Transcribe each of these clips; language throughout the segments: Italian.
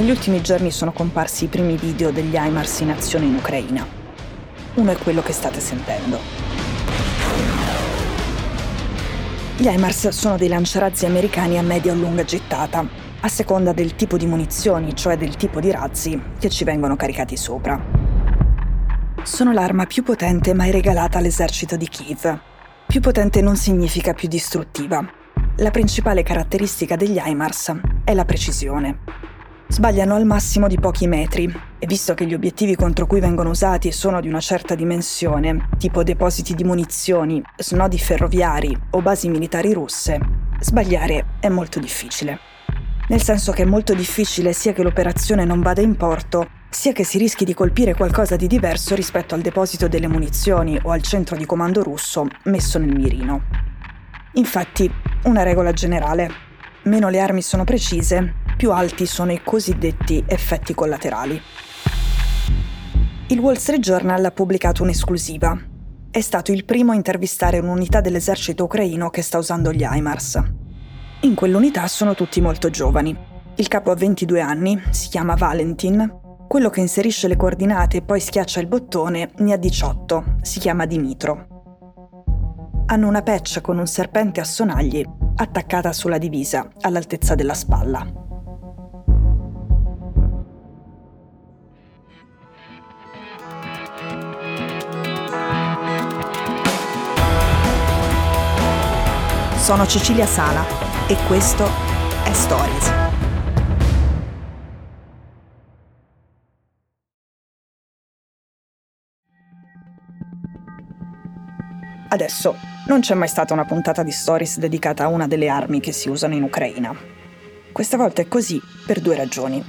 negli ultimi giorni sono comparsi i primi video degli HIMARS in azione in Ucraina. Uno è quello che state sentendo. Gli HIMARS sono dei lanciarazzi americani a media o lunga gittata, a seconda del tipo di munizioni, cioè del tipo di razzi, che ci vengono caricati sopra. Sono l'arma più potente mai regalata all'esercito di Kiev. Più potente non significa più distruttiva. La principale caratteristica degli HIMARS è la precisione. Sbagliano al massimo di pochi metri. E visto che gli obiettivi contro cui vengono usati sono di una certa dimensione, tipo depositi di munizioni, snodi ferroviari o basi militari russe, sbagliare è molto difficile. Nel senso che è molto difficile sia che l'operazione non vada in porto, sia che si rischi di colpire qualcosa di diverso rispetto al deposito delle munizioni o al centro di comando russo messo nel mirino. Infatti, una regola generale, meno le armi sono precise, più alti sono i cosiddetti effetti collaterali. Il Wall Street Journal ha pubblicato un'esclusiva. È stato il primo a intervistare un'unità dell'esercito ucraino che sta usando gli HIMARS. In quell'unità sono tutti molto giovani. Il capo ha 22 anni, si chiama Valentin. Quello che inserisce le coordinate e poi schiaccia il bottone ne ha 18, si chiama Dimitro. Hanno una patch con un serpente a sonagli attaccata sulla divisa, all'altezza della spalla. Sono Cecilia Sala e questo è Stories. Adesso, non c'è mai stata una puntata di Stories dedicata a una delle armi che si usano in Ucraina. Questa volta è così per due ragioni.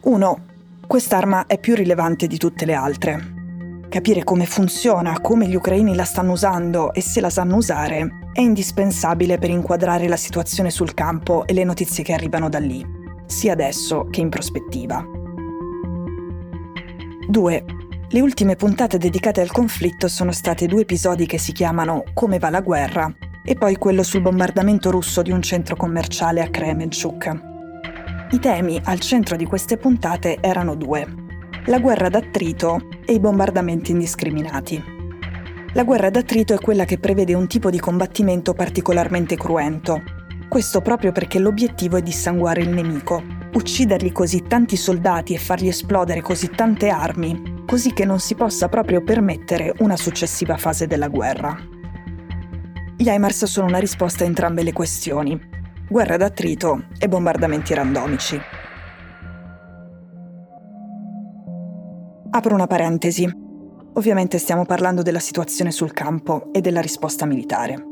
Uno, quest'arma è più rilevante di tutte le altre. Capire come funziona, come gli ucraini la stanno usando e se la sanno usare è indispensabile per inquadrare la situazione sul campo e le notizie che arrivano da lì, sia adesso che in prospettiva. 2. Le ultime puntate dedicate al conflitto sono state due episodi che si chiamano Come va la guerra e poi quello sul bombardamento russo di un centro commerciale a Kremenchuk. I temi al centro di queste puntate erano due. La guerra d'attrito e i bombardamenti indiscriminati. La guerra d'attrito è quella che prevede un tipo di combattimento particolarmente cruento. Questo proprio perché l'obiettivo è dissanguare il nemico, uccidergli così tanti soldati e fargli esplodere così tante armi, così che non si possa proprio permettere una successiva fase della guerra. Gli HIMARS sono una risposta a entrambe le questioni, guerra d'attrito e bombardamenti randomici. Apro una parentesi. Ovviamente stiamo parlando della situazione sul campo e della risposta militare.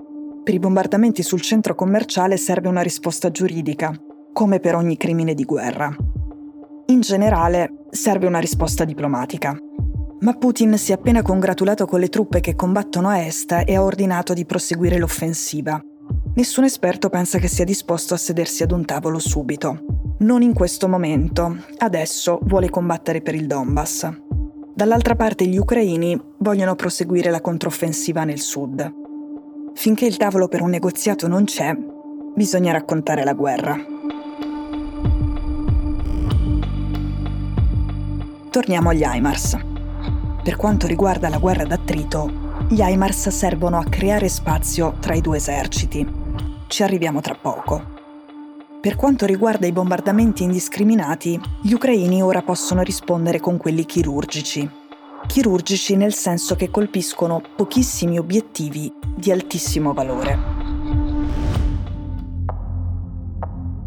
Per i bombardamenti sul centro commerciale serve una risposta giuridica, come per ogni crimine di guerra. In generale serve una risposta diplomatica. Ma Putin si è appena congratulato con le truppe che combattono a est e ha ordinato di proseguire l'offensiva. Nessun esperto pensa che sia disposto a sedersi ad un tavolo subito. Non in questo momento. Adesso vuole combattere per il Donbass. Dall'altra parte gli ucraini vogliono proseguire la controffensiva nel sud. Finché il tavolo per un negoziato non c'è, bisogna raccontare la guerra. Torniamo agli HIMARS. Per quanto riguarda la guerra d'attrito, gli HIMARS servono a creare spazio tra i due eserciti. Ci arriviamo tra poco. Per quanto riguarda i bombardamenti indiscriminati, gli ucraini ora possono rispondere con quelli chirurgici. Chirurgici nel senso che colpiscono pochissimi obiettivi di altissimo valore.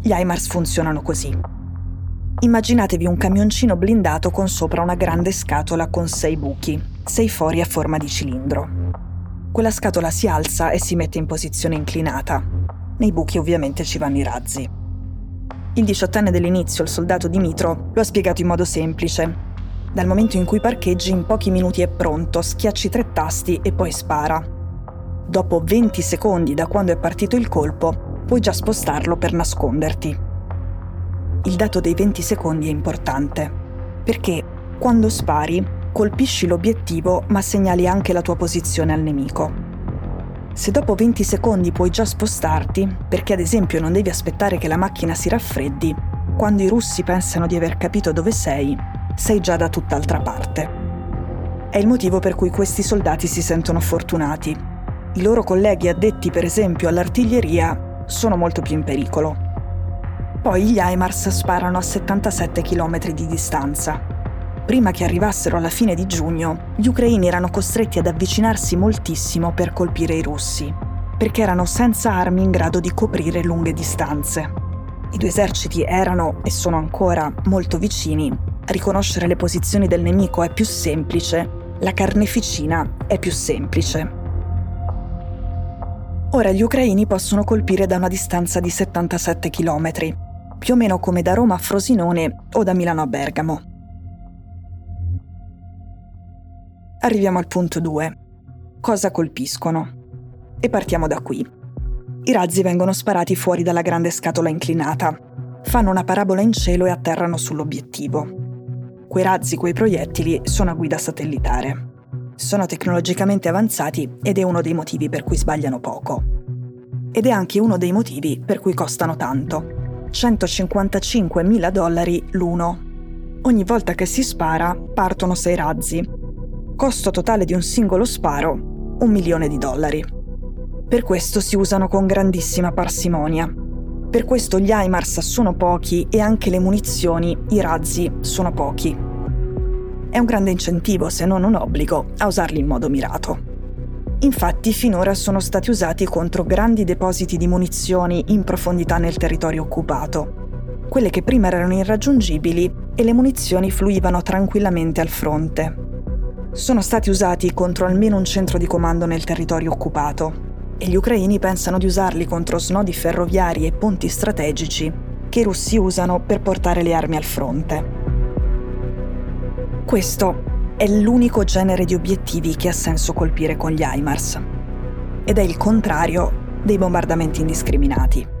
Gli HIMARS funzionano così. Immaginatevi un camioncino blindato con sopra una grande scatola con sei buchi, sei fori a forma di cilindro. Quella scatola si alza e si mette in posizione inclinata. Nei buchi ovviamente ci vanno i razzi. Il diciottenne dell'inizio, il soldato Dimitro, lo ha spiegato in modo semplice. Dal momento in cui parcheggi in pochi minuti è pronto, schiacci tre tasti e poi spara. Dopo 20 secondi da quando è partito il colpo, puoi già spostarlo per nasconderti. Il dato dei 20 secondi è importante, perché quando spari colpisci l'obiettivo ma segnali anche la tua posizione al nemico. Se dopo 20 secondi puoi già spostarti, perché ad esempio non devi aspettare che la macchina si raffreddi, quando i russi pensano di aver capito dove sei, sei già da tutt'altra parte. È il motivo per cui questi soldati si sentono fortunati. I loro colleghi addetti per esempio all'artiglieria sono molto più in pericolo. Poi gli HIMARS sparano a 77 km di distanza. Prima che arrivassero alla fine di giugno, gli ucraini erano costretti ad avvicinarsi moltissimo per colpire i russi, perché erano senza armi in grado di coprire lunghe distanze. I due eserciti erano e sono ancora molto vicini. Riconoscere le posizioni del nemico è più semplice la carneficina è più semplice. Ora gli ucraini possono colpire da una distanza di 77 km, più o meno come da Roma a Frosinone o da Milano a Bergamo. Arriviamo al punto 2. Cosa colpiscono? E partiamo da qui. I razzi vengono sparati fuori dalla grande scatola inclinata, fanno una parabola in cielo e atterrano sull'obiettivo quei razzi, quei proiettili sono a guida satellitare. Sono tecnologicamente avanzati ed è uno dei motivi per cui sbagliano poco. Ed è anche uno dei motivi per cui costano tanto. 155 mila dollari l'uno. Ogni volta che si spara partono sei razzi. Costo totale di un singolo sparo, un milione di dollari. Per questo si usano con grandissima parsimonia. Per questo gli HIMARS sono pochi e anche le munizioni, i razzi, sono pochi. È un grande incentivo, se non un obbligo, a usarli in modo mirato. Infatti finora sono stati usati contro grandi depositi di munizioni in profondità nel territorio occupato, quelle che prima erano irraggiungibili e le munizioni fluivano tranquillamente al fronte. Sono stati usati contro almeno un centro di comando nel territorio occupato, e gli ucraini pensano di usarli contro snodi ferroviari e ponti strategici che i russi usano per portare le armi al fronte. Questo è l'unico genere di obiettivi che ha senso colpire con gli HIMARS ed è il contrario dei bombardamenti indiscriminati.